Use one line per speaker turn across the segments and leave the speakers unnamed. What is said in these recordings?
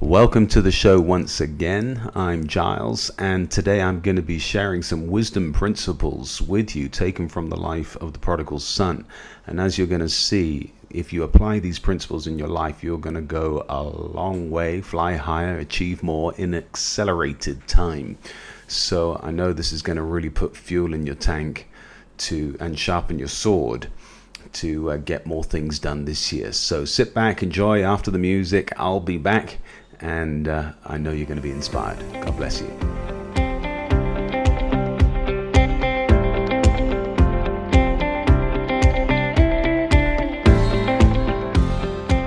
Welcome to the show once again. I'm Giles, and today I'm going to be sharing some wisdom principles with you taken from the life of the prodigal son. And as you're going to see, if you apply these principles in your life, you're going to go a long way, fly higher, achieve more in accelerated time. So I know this is going to really put fuel in your tank to and sharpen your sword to uh, get more things done this year. So sit back, enjoy after the music. I'll be back and uh, I know you're going to be inspired. God bless you.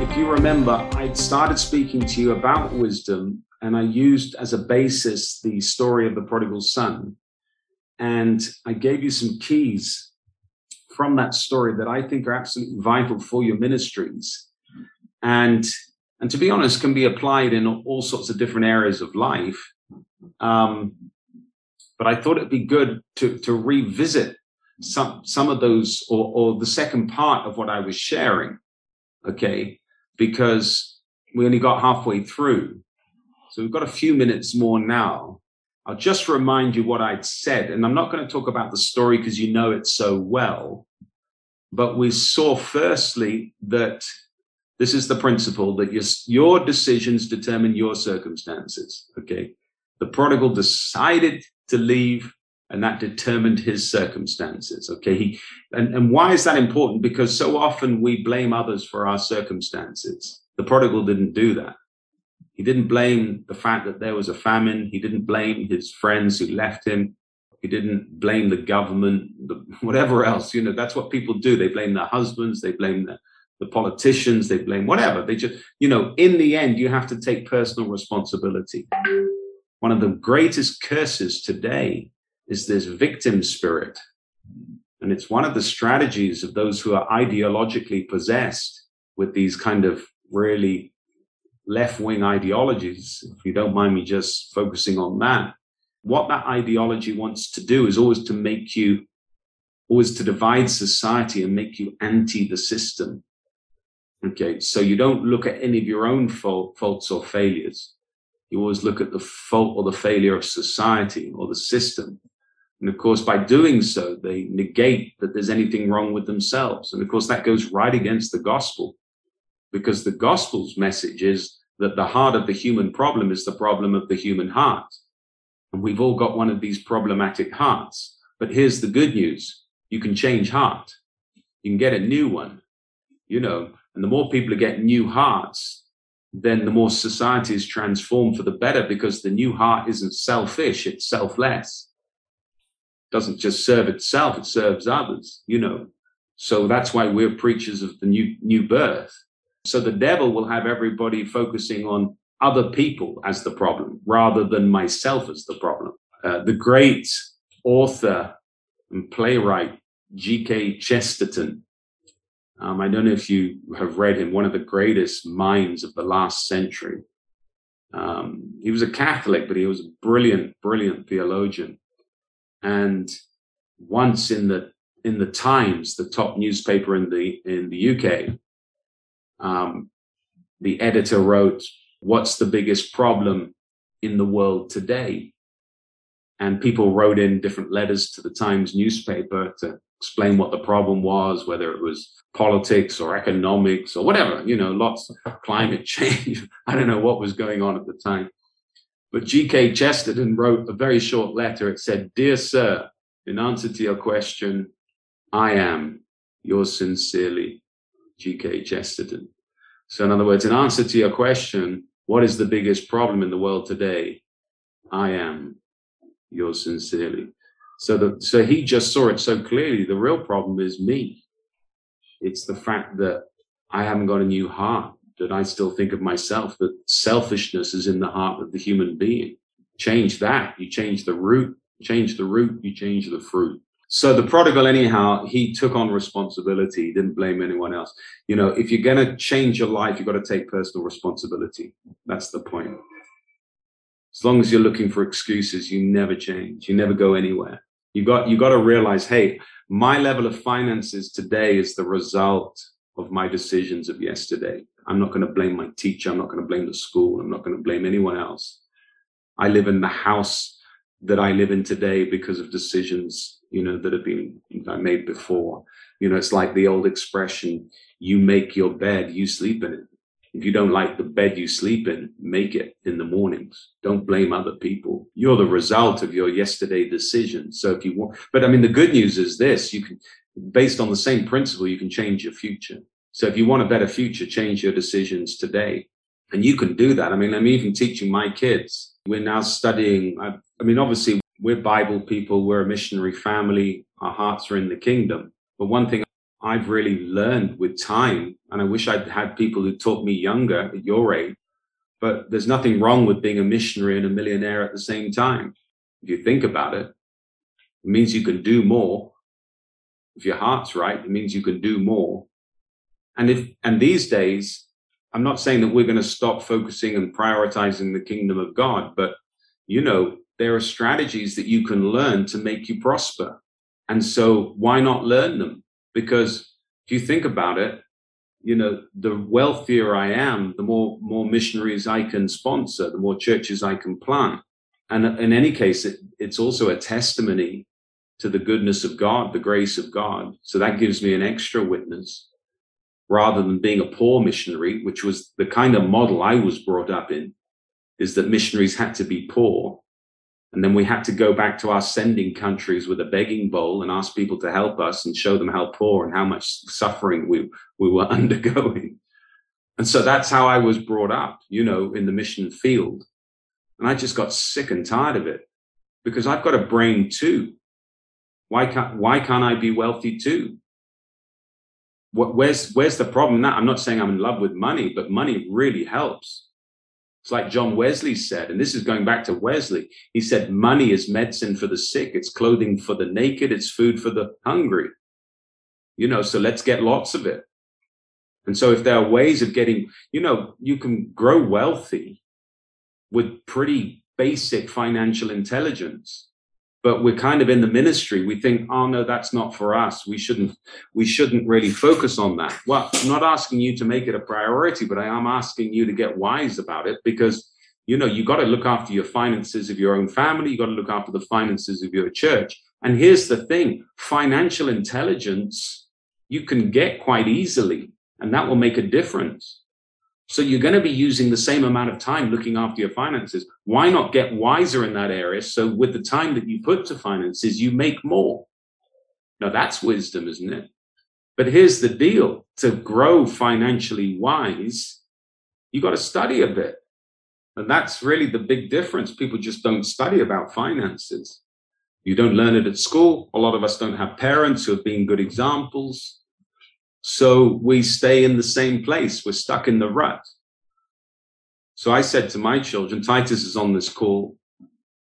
If you remember, I started speaking to you about wisdom, and I used as a basis the story of the prodigal son. And I gave you some keys from that story that I think are absolutely vital for your ministries. And and to be honest, can be applied in all sorts of different areas of life. Um, but I thought it'd be good to to revisit some some of those, or, or the second part of what I was sharing. Okay, because we only got halfway through, so we've got a few minutes more now. I'll just remind you what I'd said, and I'm not going to talk about the story because you know it so well. But we saw firstly that this is the principle that your, your decisions determine your circumstances. Okay. The prodigal decided to leave and that determined his circumstances. Okay. He, and, and why is that important? Because so often we blame others for our circumstances. The prodigal didn't do that. He didn't blame the fact that there was a famine. He didn't blame his friends who left him. He didn't blame the government, the, whatever else. You know, that's what people do. They blame their husbands. They blame their the politicians, they blame whatever. They just, you know, in the end, you have to take personal responsibility. One of the greatest curses today is this victim spirit. And it's one of the strategies of those who are ideologically possessed with these kind of really left wing ideologies. If you don't mind me just focusing on that, what that ideology wants to do is always to make you, always to divide society and make you anti the system Okay, so you don't look at any of your own fault, faults or failures. You always look at the fault or the failure of society or the system. And of course, by doing so, they negate that there's anything wrong with themselves. And of course, that goes right against the gospel because the gospel's message is that the heart of the human problem is the problem of the human heart. And we've all got one of these problematic hearts. But here's the good news. You can change heart. You can get a new one. You know, and the more people get new hearts, then the more society is transformed for the better because the new heart isn't selfish, it's selfless. It doesn't just serve itself, it serves others, you know. So that's why we're preachers of the new, new birth. So the devil will have everybody focusing on other people as the problem rather than myself as the problem. Uh, the great author and playwright G.K. Chesterton um, I don't know if you have read him, one of the greatest minds of the last century. Um, he was a Catholic, but he was a brilliant, brilliant theologian. And once in the in the Times, the top newspaper in the in the UK, um, the editor wrote, "What's the biggest problem in the world today?" And people wrote in different letters to the Times newspaper to explain what the problem was, whether it was politics or economics or whatever, you know, lots of climate change. I don't know what was going on at the time. But G.K. Chesterton wrote a very short letter. It said, Dear Sir, in answer to your question, I am yours sincerely, G.K. Chesterton. So, in other words, in answer to your question, what is the biggest problem in the world today? I am yours sincerely. So, the, so he just saw it so clearly. The real problem is me. It's the fact that I haven't got a new heart, that I still think of myself, that selfishness is in the heart of the human being. Change that. You change the root, change the root, you change the fruit. So the prodigal, anyhow, he took on responsibility. He didn't blame anyone else. You know, if you're going to change your life, you've got to take personal responsibility. That's the point. As long as you're looking for excuses, you never change. You never go anywhere. You got, you got to realize, hey, my level of finances today is the result of my decisions of yesterday. I'm not going to blame my teacher. I'm not going to blame the school. I'm not going to blame anyone else. I live in the house that I live in today because of decisions, you know, that have been made before. You know, it's like the old expression, you make your bed, you sleep in it. If you don't like the bed you sleep in, make it in the mornings. Don't blame other people. You're the result of your yesterday decision. So if you want, but I mean, the good news is this, you can, based on the same principle, you can change your future. So if you want a better future, change your decisions today. And you can do that. I mean, I'm even teaching my kids. We're now studying, I, I mean, obviously we're Bible people. We're a missionary family. Our hearts are in the kingdom. But one thing I've really learned with time, and I wish I'd had people who taught me younger at your age, but there's nothing wrong with being a missionary and a millionaire at the same time. If you think about it, it means you can do more. If your heart's right, it means you can do more. And if, and these days, I'm not saying that we're going to stop focusing and prioritizing the kingdom of God, but you know, there are strategies that you can learn to make you prosper. And so why not learn them? Because if you think about it, you know, the wealthier I am, the more, more missionaries I can sponsor, the more churches I can plant. And in any case, it, it's also a testimony to the goodness of God, the grace of God. So that gives me an extra witness rather than being a poor missionary, which was the kind of model I was brought up in, is that missionaries had to be poor and then we had to go back to our sending countries with a begging bowl and ask people to help us and show them how poor and how much suffering we, we were undergoing. And so that's how I was brought up, you know, in the mission field. And I just got sick and tired of it because I've got a brain too. Why can't, why can't I be wealthy too? What, where's, where's the problem? Now, I'm not saying I'm in love with money, but money really helps. It's like John Wesley said, and this is going back to Wesley. He said, money is medicine for the sick. It's clothing for the naked. It's food for the hungry. You know, so let's get lots of it. And so if there are ways of getting, you know, you can grow wealthy with pretty basic financial intelligence but we're kind of in the ministry. We think oh no that's not for us. We shouldn't we shouldn't really focus on that. Well i'm not asking you to make it a priority but i am asking you to get wise about it because you know you got to look after your finances of your own family. You got to look after the finances of your church. And here's the thing financial intelligence you can get quite easily and that will make a difference so you're going to be using the same amount of time looking after your finances. Why not get wiser in that area? So with the time that you put to finances, you make more. Now that's wisdom, isn't it? But here's the deal. To grow financially wise, you got to study a bit. And that's really the big difference. People just don't study about finances. You don't learn it at school. A lot of us don't have parents who have been good examples. So we stay in the same place. We're stuck in the rut. So I said to my children, Titus is on this call.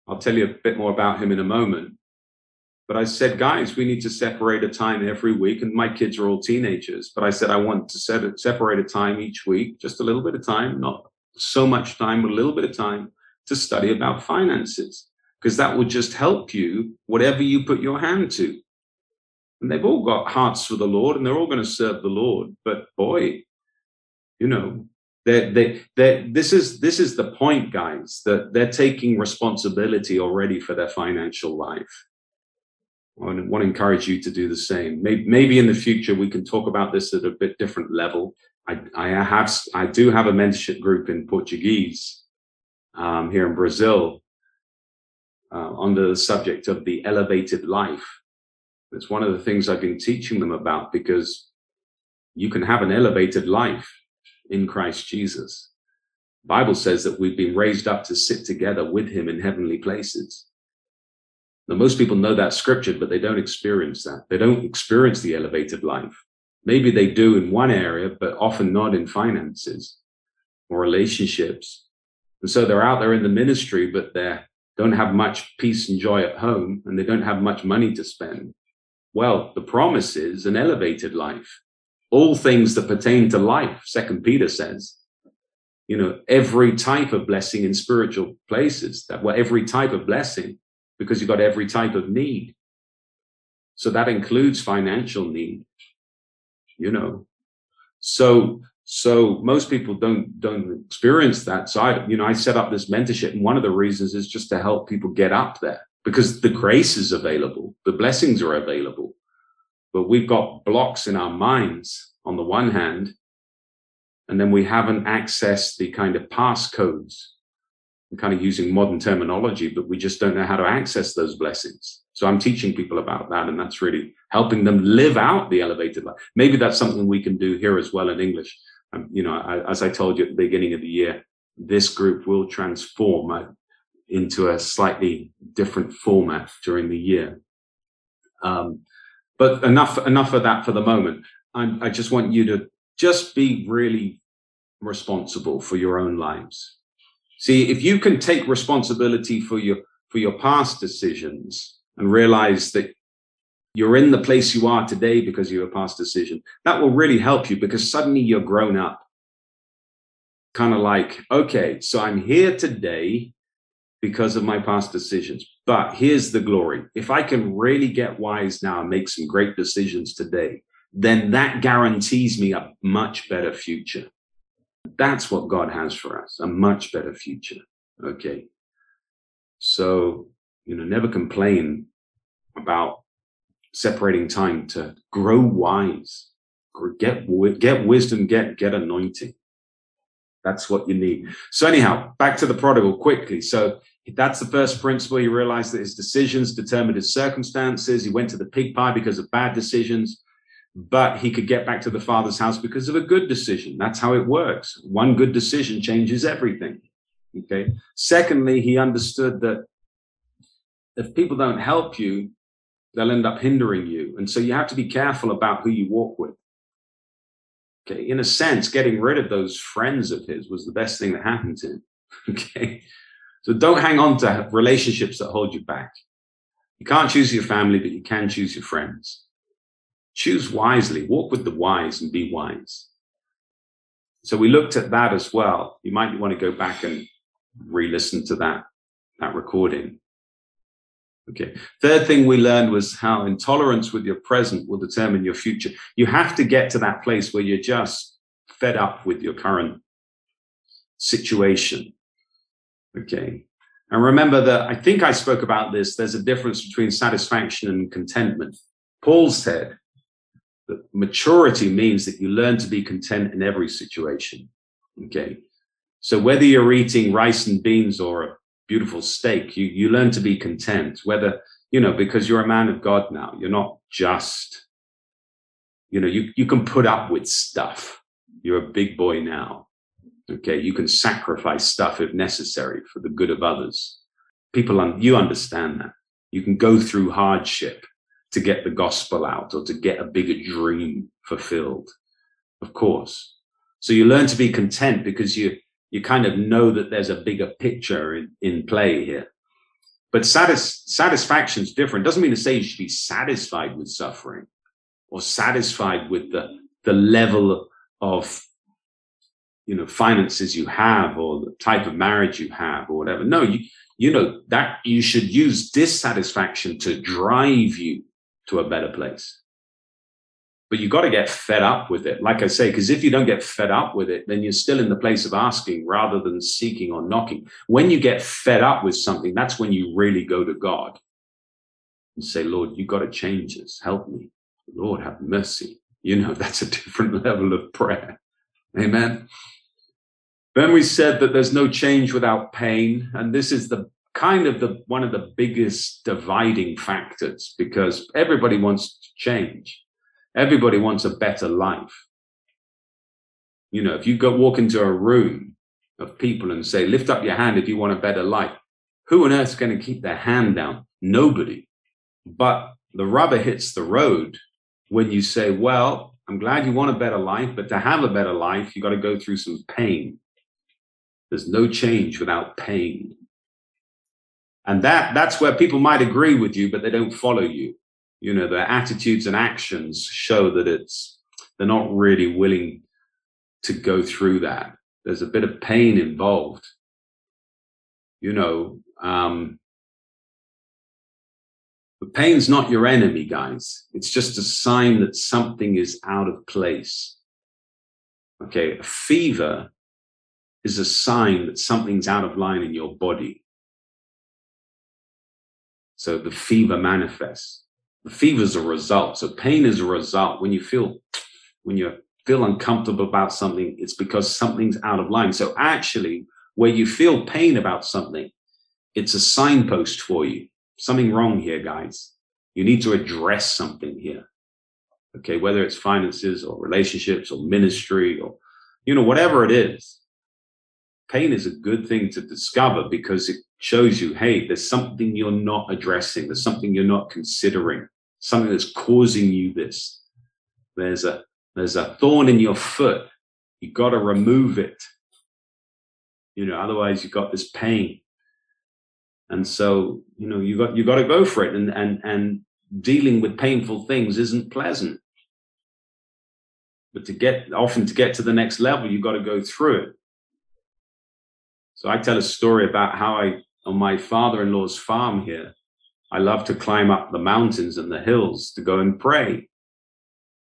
I'll tell you a bit more about him in a moment. But I said, guys, we need to separate a time every week. And my kids are all teenagers. But I said, I want to set separate a time each week, just a little bit of time, not so much time, but a little bit of time to study about finances. Because that will just help you, whatever you put your hand to. And they've all got hearts for the Lord and they're all going to serve the Lord. But boy, you know, they they this is this is the point, guys, that they're taking responsibility already for their financial life. I want to encourage you to do the same. Maybe, maybe in the future we can talk about this at a bit different level. I, I have I do have a mentorship group in Portuguese um, here in Brazil uh, on the subject of the elevated life it's one of the things I've been teaching them about because you can have an elevated life in Christ Jesus. The Bible says that we've been raised up to sit together with him in heavenly places. Now, most people know that scripture, but they don't experience that. They don't experience the elevated life. Maybe they do in one area, but often not in finances or relationships. And so they're out there in the ministry, but they don't have much peace and joy at home and they don't have much money to spend. Well, the promise is an elevated life. All things that pertain to life, Second Peter says. You know, every type of blessing in spiritual places, that well, every type of blessing, because you've got every type of need. So that includes financial need, you know. So so most people don't don't experience that. So I, you know, I set up this mentorship, and one of the reasons is just to help people get up there because the grace is available, the blessings are available, but we've got blocks in our minds on the one hand, and then we haven't accessed the kind of passcodes. I'm kind of using modern terminology, but we just don't know how to access those blessings. So I'm teaching people about that, and that's really helping them live out the elevated life. Maybe that's something we can do here as well in English um, you know, I, as I told you at the beginning of the year, this group will transform uh, into a slightly different format during the year. Um, but enough, enough of that for the moment. I'm, I just want you to just be really responsible for your own lives. See, if you can take responsibility for your for your past decisions and realize that you're in the place you are today because of your past decision. That will really help you because suddenly you're grown up. Kind of like, okay, so I'm here today because of my past decisions. But here's the glory. If I can really get wise now and make some great decisions today, then that guarantees me a much better future. That's what God has for us, a much better future. Okay. So, you know, never complain about separating time to grow wise, get get wisdom, get get anointing. That's what you need. So anyhow, back to the prodigal quickly. So that's the first principle. He realized that his decisions determined his circumstances. He went to the pig pie because of bad decisions, but he could get back to the father's house because of a good decision. That's how it works. One good decision changes everything. Okay. Secondly, he understood that if people don't help you, they'll end up hindering you. And so you have to be careful about who you walk with. Okay. In a sense, getting rid of those friends of his was the best thing that happened to him. Okay. So don't hang on to relationships that hold you back. You can't choose your family, but you can choose your friends. Choose wisely, walk with the wise and be wise. So we looked at that as well. You might want to go back and re-listen to that, that recording. Okay. Third thing we learned was how intolerance with your present will determine your future. You have to get to that place where you're just fed up with your current situation. Okay. And remember that I think I spoke about this. There's a difference between satisfaction and contentment. Paul said that maturity means that you learn to be content in every situation. Okay. So whether you're eating rice and beans or beautiful steak. You you learn to be content, whether you know because you're a man of God now. You're not just you know you you can put up with stuff. You're a big boy now. Okay, you can sacrifice stuff if necessary for the good of others. People, un- you understand that. You can go through hardship to get the gospel out or to get a bigger dream fulfilled. Of course. So you learn to be content because you you kind of know that there's a bigger picture in, in play here. But satis- satisfaction is different. Doesn't mean to say you should be satisfied with suffering or satisfied with the, the level of you know finances you have or the type of marriage you have or whatever. No, you you know that you should use dissatisfaction to drive you to a better place but you got to get fed up with it. Like I say, because if you don't get fed up with it, then you're still in the place of asking rather than seeking or knocking. When you get fed up with something, that's when you really go to God and say, Lord, you got to change this. Help me. Lord, have mercy. You know, that's a different level of prayer. Amen. Then we said that there's no change without pain. And this is the kind of the one of the biggest dividing factors because everybody wants to change Everybody wants a better life. You know, if you go walk into a room of people and say, lift up your hand if you want a better life, who on earth is going to keep their hand down? Nobody. But the rubber hits the road when you say, well, I'm glad you want a better life, but to have a better life, you've got to go through some pain. There's no change without pain. And that, that's where people might agree with you, but they don't follow you you know their attitudes and actions show that it's they're not really willing to go through that there's a bit of pain involved you know um the pain's not your enemy guys it's just a sign that something is out of place Okay, a fever is a sign that something's out of line in your body. So the fever manifests. The fever is a result. So pain is a result. When you feel, when you feel uncomfortable about something, it's because something's out of line. So actually, where you feel pain about something, it's a signpost for you. Something wrong here, guys. You need to address something here. Okay, whether it's finances or relationships or ministry or, you know, whatever it is. Pain is a good thing to discover because it shows you, hey, there's something you're not addressing. There's something you're not considering, something that's causing you this. There's a, there's a thorn in your foot. You got to remove it. You know, otherwise you've got this pain. And so, you know, you got, you got to go for it. And, and, and dealing with painful things isn't pleasant. But to get, often to get to the next level, you've got to go through it. So I tell a story about how I, on my father-in-law's farm here, I love to climb up the mountains and the hills to go and pray.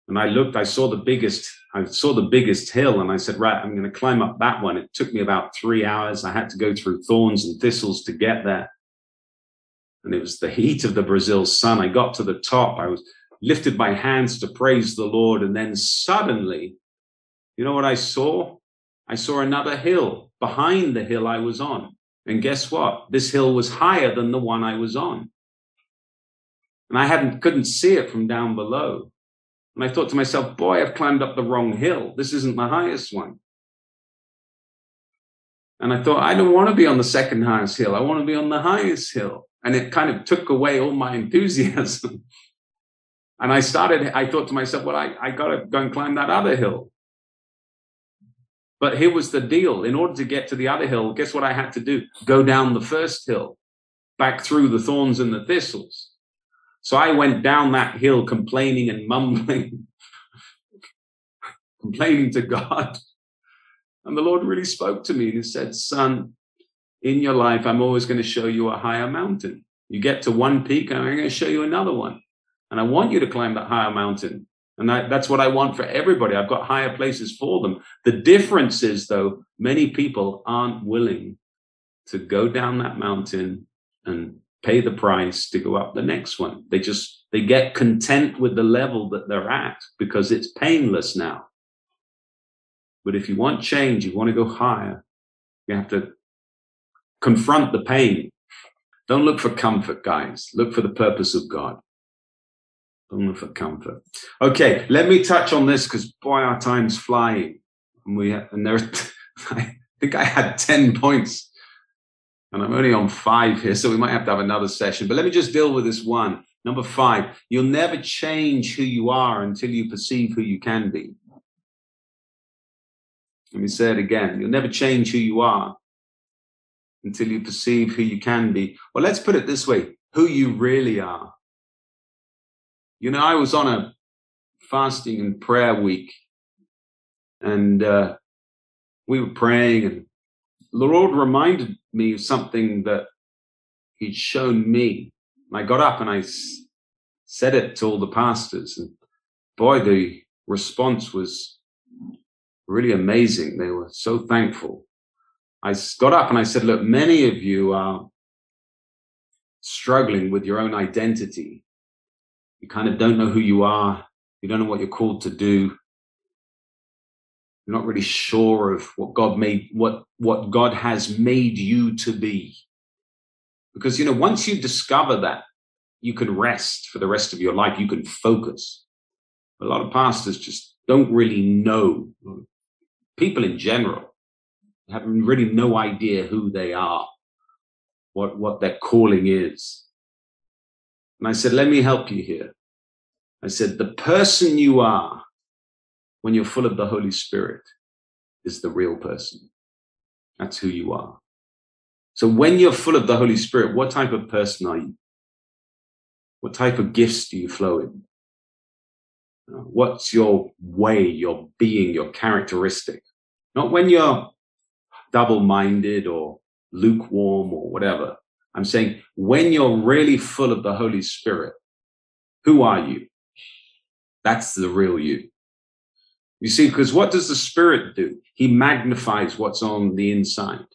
And I looked, I saw the biggest, I saw the biggest hill and I said, right, I'm going to climb up that one. It took me about three hours. I had to go through thorns and thistles to get there. And it was the heat of the Brazil sun. I got to the top. I was lifted my hands to praise the Lord. And then suddenly, you know what I saw? I saw another hill behind the hill I was on. And guess what? This hill was higher than the one I was on. And I hadn't, couldn't see it from down below. And I thought to myself, boy, I've climbed up the wrong hill. This isn't the highest one. And I thought, I don't want to be on the second highest hill. I want to be on the highest hill. And it kind of took away all my enthusiasm. and I started, I thought to myself, well, I, I got to go and climb that other hill. But here was the deal. In order to get to the other hill, guess what I had to do? Go down the first hill, back through the thorns and the thistles. So I went down that hill complaining and mumbling, complaining to God. And the Lord really spoke to me and he said, son, in your life, I'm always going to show you a higher mountain. You get to one peak and I'm going to show you another one. And I want you to climb that higher mountain. And that, that's what I want for everybody. I've got higher places for them. The difference is, though, many people aren't willing to go down that mountain and pay the price to go up the next one. They just, they get content with the level that they're at because it's painless now. But if you want change, you want to go higher, you have to confront the pain. Don't look for comfort, guys. Look for the purpose of God. Don't for comfort. Okay, let me touch on this because boy, our time's flying. And we and there, I think I had ten points, and I'm only on five here, so we might have to have another session. But let me just deal with this one. Number five, you'll never change who you are until you perceive who you can be. Let me say it again. You'll never change who you are until you perceive who you can be. Well, let's put it this way who you really are. You know, I was on a fasting and prayer week, and uh, we were praying, and the Lord reminded me of something that He'd shown me. And I got up and I s- said it to all the pastors, and boy, the response was really amazing. They were so thankful. I got up and I said, look, many of you are struggling with your own identity. You kind of don't know who you are. You don't know what you're called to do. You're not really sure of what God made, what, what God has made you to be. Because, you know, once you discover that, you can rest for the rest of your life. You can focus. A lot of pastors just don't really know. People in general have really no idea who they are, what, what their calling is. And I said, let me help you here. I said, the person you are when you're full of the Holy Spirit is the real person. That's who you are. So when you're full of the Holy Spirit, what type of person are you? What type of gifts do you flow in? Uh, what's your way, your being, your characteristic? Not when you're double minded or lukewarm or whatever. I'm saying when you're really full of the Holy Spirit, who are you? That's the real you. You see, because what does the Spirit do? He magnifies what's on the inside.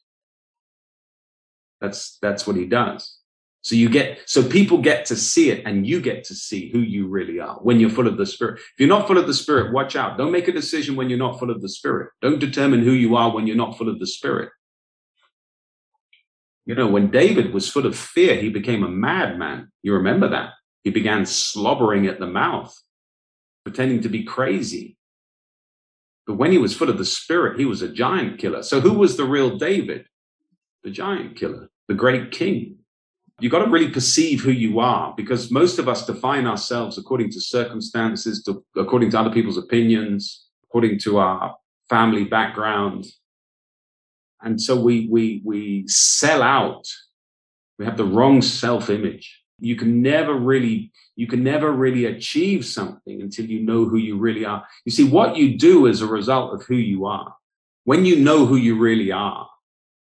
That's that's what he does. So you get so people get to see it and you get to see who you really are when you're full of the spirit. If you're not full of the spirit, watch out. Don't make a decision when you're not full of the spirit. Don't determine who you are when you're not full of the spirit. You know, when David was full of fear, he became a madman. You remember that? He began slobbering at the mouth, pretending to be crazy. But when he was full of the spirit, he was a giant killer. So who was the real David? The giant killer, the great king. You've got to really perceive who you are because most of us define ourselves according to circumstances, to, according to other people's opinions, according to our family background, and so we we we sell out. We have the wrong self-image. You can never really you can never really achieve something until you know who you really are. You see what you do as a result of who you are. When you know who you really are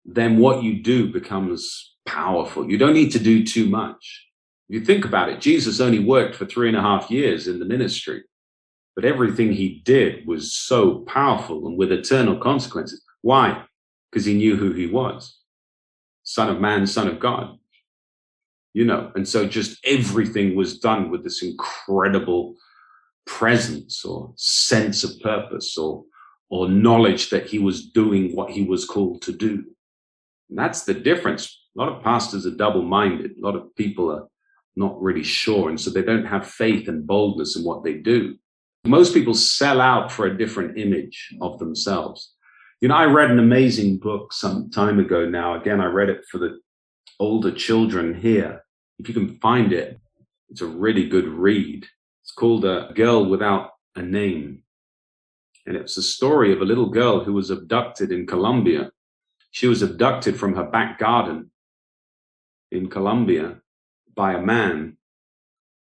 then what you do becomes powerful. You don't need to do too much. If you think about it jesus only worked for three and a half years in the ministry but everything he did was so powerful and with eternal consequences. Why because he knew who he was Son of Man, Son of God. You know, and so just everything was done with this incredible presence or sense of purpose or or knowledge that he was doing what he was called to do. And that's the difference. A lot of pastors are double minded. A lot of people are not really sure. And so they don't have faith and boldness in what they do. Most people sell out for a different image of themselves. You know, I read an amazing book some time ago now. Again, I read it for the older children here. If you can find it, it's a really good read. It's called A Girl Without a Name. And it's a story of a little girl who was abducted in Colombia. She was abducted from her back garden in Colombia by a man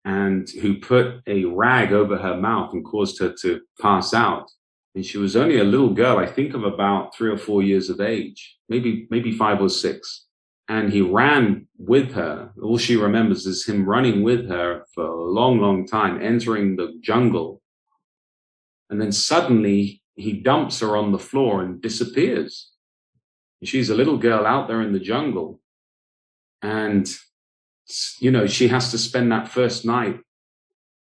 and who put a rag over her mouth and caused her to pass out and she was only a little girl, I think of about three or four years of age, maybe maybe five or six. And he ran with her. All she remembers is him running with her for a long, long time, entering the jungle. And then suddenly he dumps her on the floor and disappears. And she's a little girl out there in the jungle. And, you know, she has to spend that first night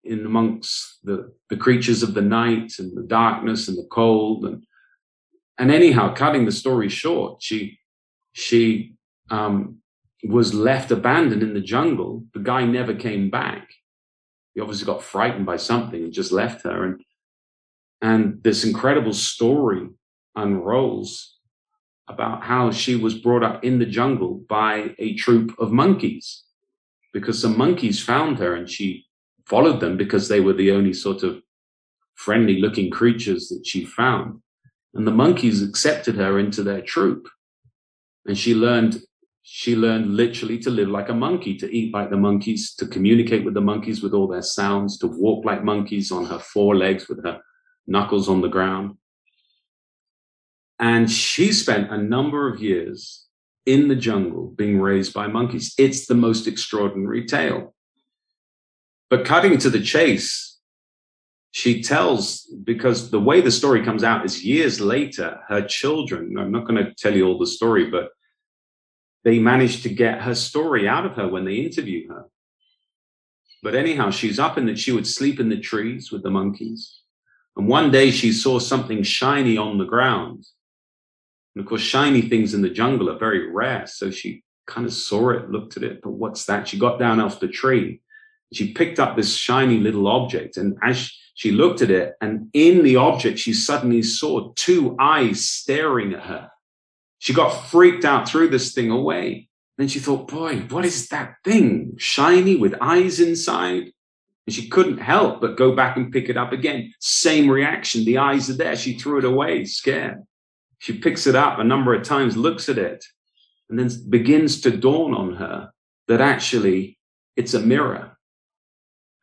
in amongst the, the creatures of the night and the darkness and the cold. And and anyhow cutting the story short she she um, was left abandoned in the jungle. The guy never came back. He obviously got frightened by something and just left her. And and this incredible story unrolls about how she was brought up in the jungle by a troop of monkeys because some monkeys found her and she followed them because they were the only sort of friendly looking creatures that she found. And the monkeys accepted her into their troop. And she learned, she learned literally to live like a monkey, to eat like the monkeys, to communicate with the monkeys with all their sounds, to walk like monkeys on her four legs with her knuckles on the ground. And she spent a number of years in the jungle being raised by monkeys. It's the most extraordinary tale. But cutting to the chase, she tells, because the way the story comes out is years later, her children, I'm not going to tell you all the story, but they managed to get her story out of her when they interview her. But anyhow, she's up in that she would sleep in the trees with the monkeys. And one day she saw something shiny on the ground. And of course, shiny things in the jungle are very rare. So she kind of saw it, looked at it, but what's that? She got down off the tree she picked up this shiny little object and as she looked at it and in the object she suddenly saw two eyes staring at her. She got freaked out threw this thing away. Then she thought boy what is that thing shiny with eyes inside? And she couldn't help but go back and pick it up again. Same reaction the eyes are there. She threw it away scared. She picks it up a number of times looks at it and then begins to dawn on her that actually it's a mirror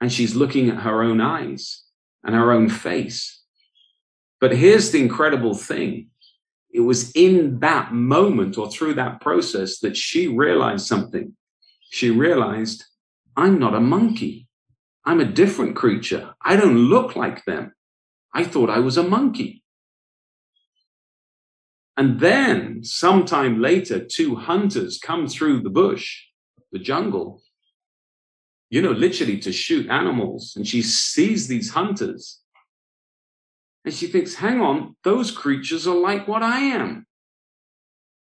and she's looking at her own eyes and her own face. But here's the incredible thing. It was in that moment or through that process that she realized something. She realized, I'm not a monkey. I'm a different creature. I don't look like them. I thought I was a monkey. And then sometime later, two hunters come through the bush, the jungle, you know, literally to shoot animals. And she sees these hunters and she thinks, hang on, those creatures are like what I am.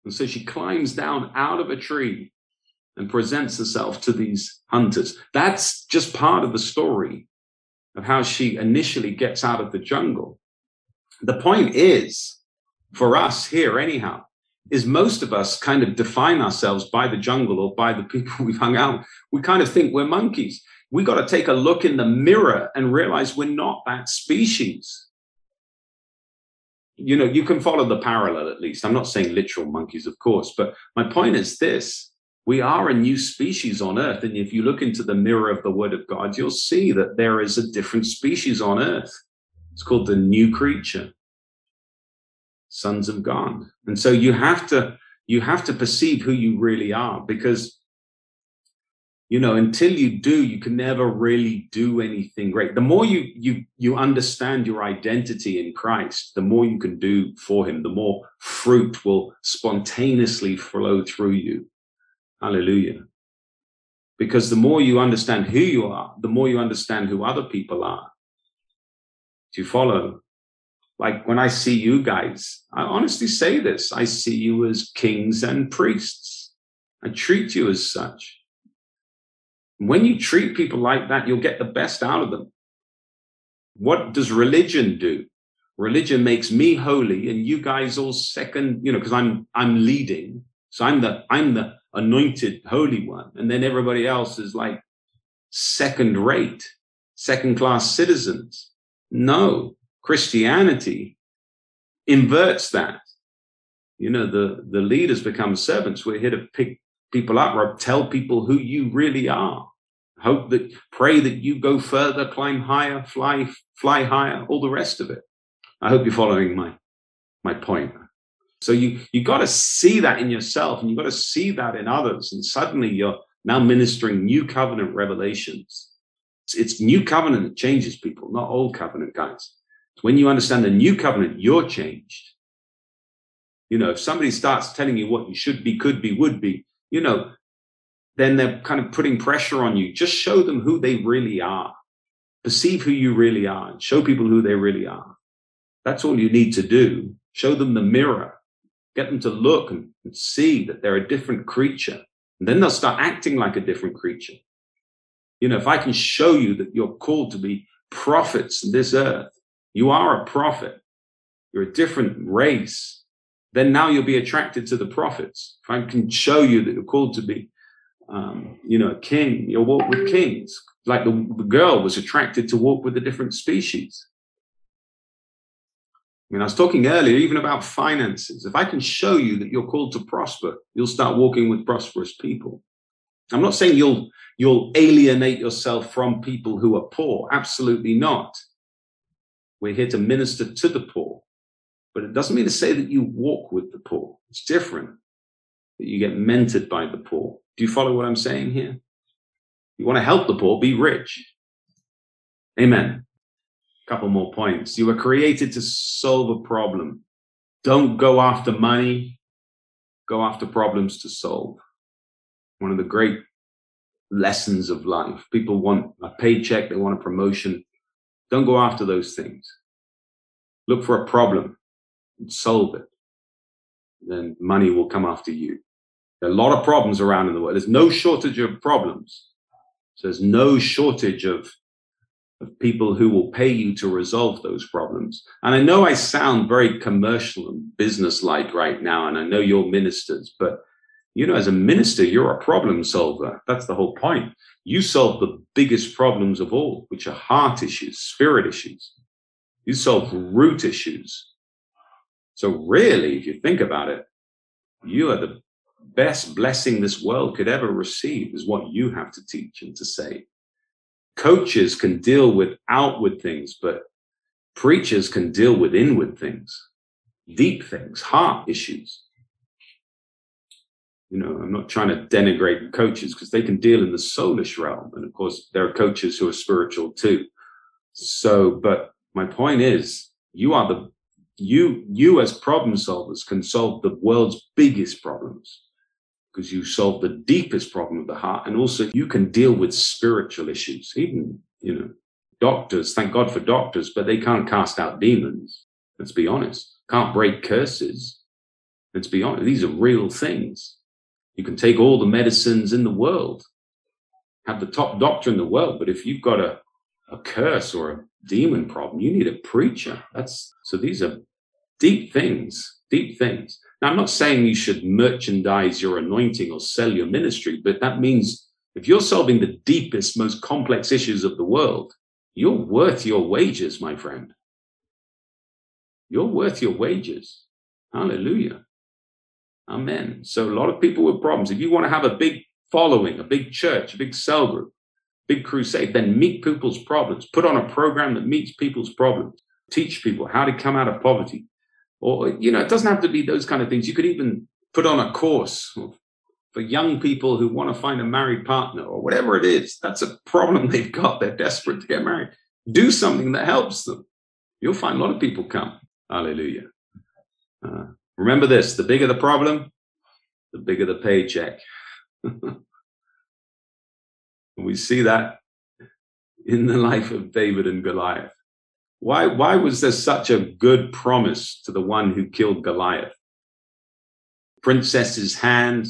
And so she climbs down out of a tree and presents herself to these hunters. That's just part of the story of how she initially gets out of the jungle. The point is, for us here, anyhow, is most of us kind of define ourselves by the jungle or by the people we've hung out. We kind of think we're monkeys. We got to take a look in the mirror and realize we're not that species. You know, you can follow the parallel at least. I'm not saying literal monkeys, of course, but my point is this we are a new species on earth. And if you look into the mirror of the word of God, you'll see that there is a different species on earth. It's called the new creature, sons of God. And so you have to, you have to perceive who you really are because, you know, until you do, you can never really do anything great. The more you, you, you understand your identity in Christ, the more you can do for him, the more fruit will spontaneously flow through you Hallelujah. Because the more you understand who you are, the more you understand who other people are. Do you follow? Like when I see you guys, I honestly say this I see you as kings and priests. I treat you as such. When you treat people like that, you'll get the best out of them. What does religion do? Religion makes me holy and you guys all second, you know, because I'm I'm leading. So I'm the I'm the anointed holy one. And then everybody else is like second rate, second class citizens. No, Christianity inverts that. You know, the, the leaders become servants. We're here to pick people up, tell people who you really are. Hope that, pray that you go further, climb higher, fly, fly higher, all the rest of it. I hope you're following my, my point. So you you got to see that in yourself, and you got to see that in others, and suddenly you're now ministering new covenant revelations. It's, it's new covenant that changes people, not old covenant guys. When you understand the new covenant, you're changed. You know, if somebody starts telling you what you should be, could be, would be, you know, then they're kind of putting pressure on you. Just show them who they really are. Perceive who you really are show people who they really are. That's all you need to do. Show them the mirror get them to look and, and see that they're a different creature. And then they'll start acting like a different creature. You know, if I can show you that you're called to be prophets in this earth, you are a prophet, you're a different race, then now you'll be attracted to the prophets. If I can show you that you're called to be, um, you know, a king, you'll walk with kings. Like the, the girl was attracted to walk with a different species. I mean, I was talking earlier even about finances. If I can show you that you're called to prosper, you'll start walking with prosperous people. I'm not saying you'll you'll alienate yourself from people who are poor. Absolutely not. We're here to minister to the poor, but it doesn't mean to say that you walk with the poor. It's different. That you get mentored by the poor. Do you follow what I'm saying here? You want to help the poor, be rich. Amen A couple more points. You were created to solve a problem. Don't go after money, go after problems to solve. One of the great lessons of life. People want a paycheck, they want a promotion. Don't go after those things. Look for a problem and solve it. Then money will come after you. There are a lot of problems around in the world. There's no shortage of problems. So there's no shortage of of people who will pay you to resolve those problems. And I know I sound very commercial and business-like right now, and I know you're ministers, but you know, as a minister, you're a problem solver. That's the whole point. You solve the biggest problems of all, which are heart issues, spirit issues. You solve root issues. So really, if you think about it, you are the best blessing this world could ever receive is what you have to teach and to say coaches can deal with outward things, but preachers can deal with inward things, deep things, heart issues. You know, I'm not trying to denigrate coaches because they can deal in the soulish realm. And of course, there are coaches who are spiritual too. So, but My point is, you are the you you as problem solvers can solve the world's biggest problems because you solve the deepest problem of the heart. And also you can deal with spiritual issues. Even you know doctors thank god for doctors but they can't cast out demons. Let's be honest. Can't break curses. Let's be honest. These are real things you can take all the medicines in the world have the top doctor in the world but if you've got a, a curse or a demon problem you need a preacher that's so these are deep things deep things now, I'm not saying you should merchandise your anointing or sell your ministry, but that means if you're solving the deepest, most complex issues of the world, you're worth your wages, my friend. You're worth your wages. Hallelujah. Amen. So, a lot of people with problems, if you want to have a big following, a big church, a big cell group, big crusade, then meet people's problems. Put on a program that meets people's problems. Teach people how to come out of poverty, or, you know, it doesn't have to be those kind of things. You could even put on a course for young people who want to find a married partner or whatever it is. That's a problem they've got. They're desperate to get married. Do something that helps them. You'll find a lot of people come. Hallelujah. Uh, remember this the bigger the problem, the bigger the paycheck. we see that in the life of David and Goliath. Why, why was there such a good promise to the one who killed Goliath? Princess's hand,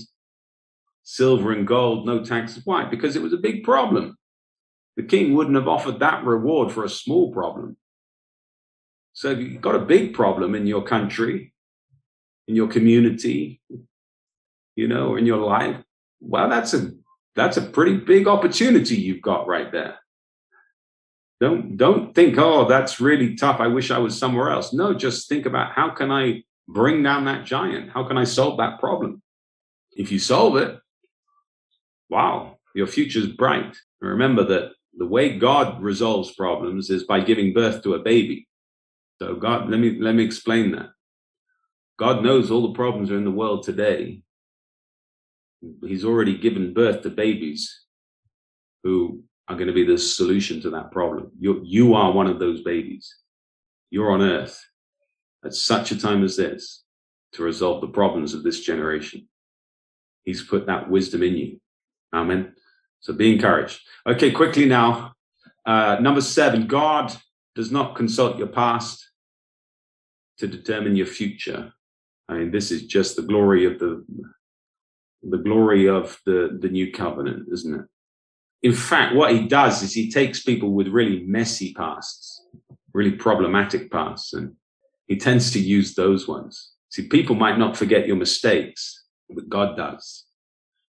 silver and gold, no taxes. Why? Because it was a big problem. The king wouldn't have offered that reward for a small problem. So if you've got a big problem in your country, in your community, you know, in your life, well, that's a that's a pretty big opportunity you've got right there. Don't don't think, oh, that's really tough. I wish I was somewhere else. No, just think about how can I bring down that giant? How can I solve that problem? If you solve it, wow, your future's bright. Remember that the way God resolves problems is by giving birth to a baby. So God, let me let me explain that. God knows all the problems are in the world today. He's already given birth to babies who are going to be the solution to that problem. You, you are one of those babies. You're on earth at such a time as this to resolve the problems of this generation. He's put that wisdom in you. Amen. So be encouraged. Okay, quickly now. Uh, number seven, God does not consult your past to determine your future. I mean, this is just the glory of the the glory of the the new covenant, isn't it? in fact, what he does is he takes people with really messy pasts, really problematic pasts, and he tends to use those ones. See, people might not forget your mistakes, but God does.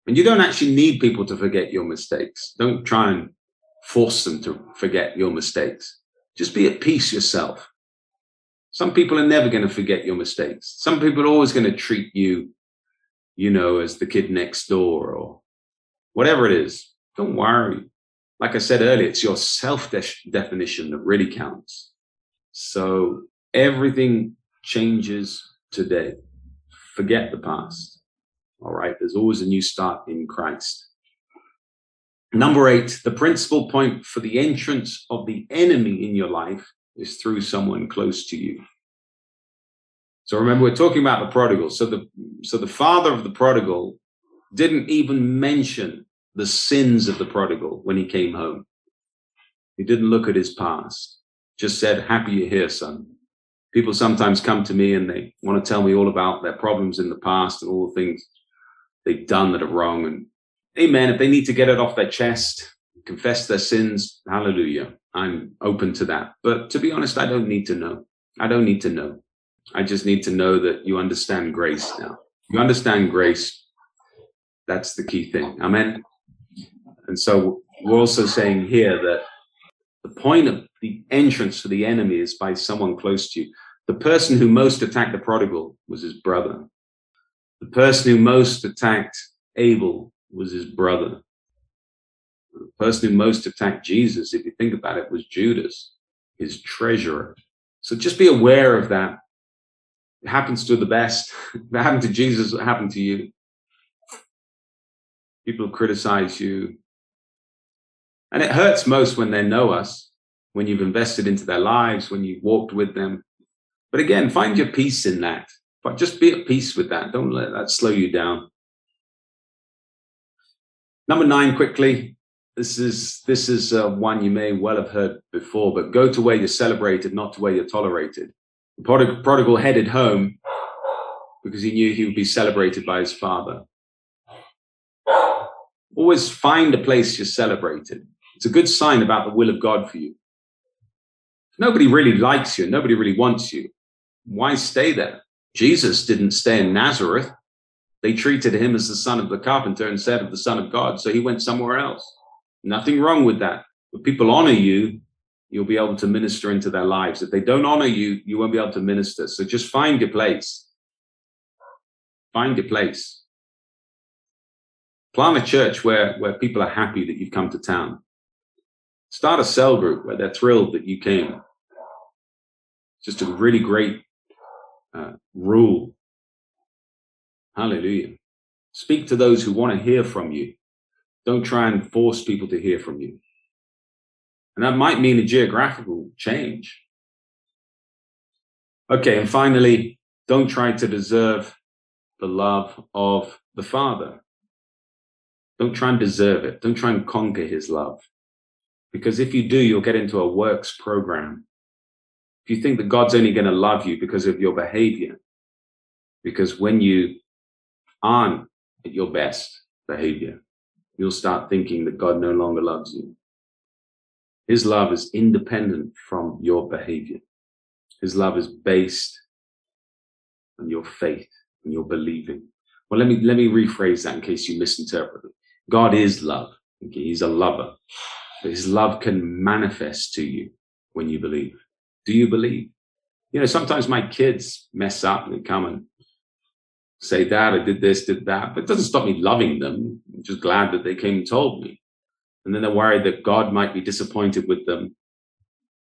And you don't actually need people to forget your mistakes. Don't try and force them to forget your mistakes. Just be at peace yourself. Some people are never going to forget your mistakes. Some people are always going to treat you, you know, as the kid next door or whatever it is. Don't worry. Like I said earlier, it's your self definition that really counts. So everything changes today. Forget the past. All right. There's always a new start in Christ. Number eight, the principal point for the entrance of the enemy in your life is through someone close to you. So remember, we're talking about the prodigal. So the, so the father of the prodigal didn't even mention the sins of the prodigal when he came home. He didn't look at his past, just said, Happy you're here, son. People sometimes come to me and they want to tell me all about their problems in the past and all the things they've done that are wrong. And amen. If they need to get it off their chest, confess their sins, hallelujah. I'm open to that. But to be honest, I don't need to know. I don't need to know. I just need to know that you understand grace now. You understand grace. That's the key thing. Amen. And so we're also saying here that the point of the entrance for the enemy is by someone close to you. The person who most attacked the prodigal was his brother. The person who most attacked Abel was his brother. The person who most attacked Jesus, if you think about it, was Judas, his treasurer. So just be aware of that. It happens to the best. It happened to Jesus, it happened to you. People criticize you, and it hurts most when they know us. when you've invested into their lives, when you've walked with them. But again, find your peace in that. But just be at peace with that. Don't let that slow you down. Number nine, quickly. This is this is uh, one you may well have heard before, but go to where you're celebrated, not to where you're tolerated. The prodigal, prodigal headed home because he knew he would be celebrated by his father. Always find a place you're celebrated. It's a good sign about the will of God for you. Nobody really likes you, nobody really wants you, why stay there? Jesus didn't stay in Nazareth. They treated him as the son of the carpenter instead of the son of God, so he went somewhere else. Nothing wrong with that. If people honor you, you'll be able to minister into their lives. If they don't honor you, you won't be able to minister. So just find your place. Find your place. Plant a church where, where people are happy that you've come to town. Start a cell group where they're thrilled that you came. Just a really great uh, rule. Hallelujah. Speak to those who want to hear from you. Don't try and force people to hear from you. And that might mean a geographical change. Okay. And finally, don't try to deserve the love of the Father. Don't try and deserve it. Don't try and conquer his love. Because if you do, you'll get into a works program. If you think that God's only going to love you because of your behavior, because when you aren't at your best behavior, you'll start thinking that God no longer loves you. His love is independent from your behavior. His love is based on your faith and your believing. Well, let me, let me rephrase that in case you misinterpreted. God is love. Okay? He's a lover. But his love can manifest to you when you believe. Do you believe? You know, sometimes my kids mess up and they come and say, Dad, I did this, did that. But it doesn't stop me loving them. Just glad that they came and told me. And then they're worried that God might be disappointed with them.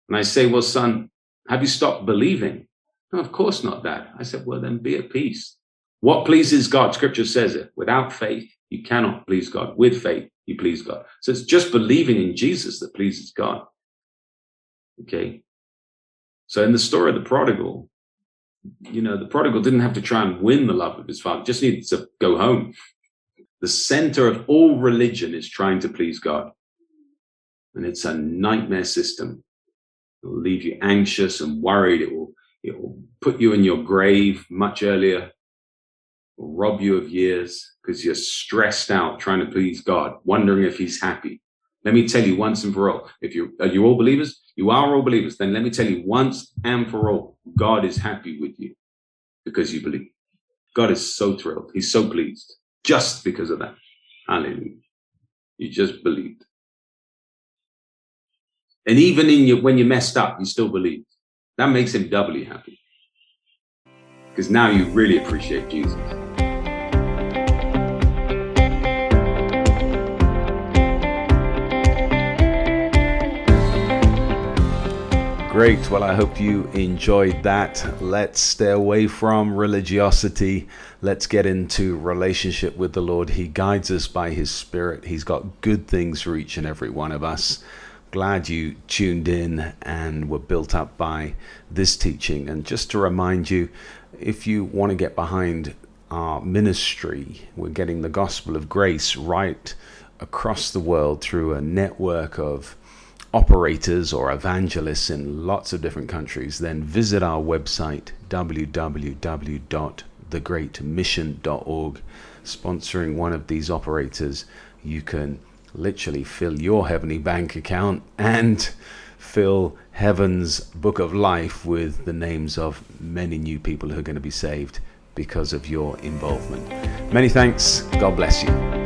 And I say, Well, son, have you stopped believing? No, of course not, Dad. I said, Well, then be at peace. What pleases God? Scripture says it. Without faith, you cannot please God. With faith, you please God. So it's just believing in Jesus that pleases God. Okay. So in the story of the prodigal, you know, the prodigal didn't have to try and win the love of his father, just needed to go home. The center of all religion is trying to please God. And it's a nightmare system. It will leave you anxious and worried. It will, it will put you in your grave much earlier will rob you of years because you're stressed out trying to please God, wondering if he's happy. Let me tell you once and for all, if you are you all believers? You are all believers. Then let me tell you once and for all, God is happy with you because you believe. God is so thrilled. He's so pleased just because of that. Hallelujah. You just believed. And even in your, when you messed up, you still believe. That makes him doubly happy. Because now you really appreciate Jesus.
Great. Well, I hope you enjoyed that. Let's stay away from religiosity. Let's get into relationship with the Lord. He guides us by His Spirit. He's got good things for each and every one of us. Glad you tuned in and were built up by this teaching. And just to remind you, if you want to get behind our ministry, we're getting the gospel of grace right across the world through a network of operators or evangelists in lots of different countries, then visit our website www.thegreatmission.org. Sponsoring one of these operators, you can literally fill your heavenly bank account and fill heaven's book of life with the names of many new people who are going to be saved because of your involvement. Many thanks. God bless you.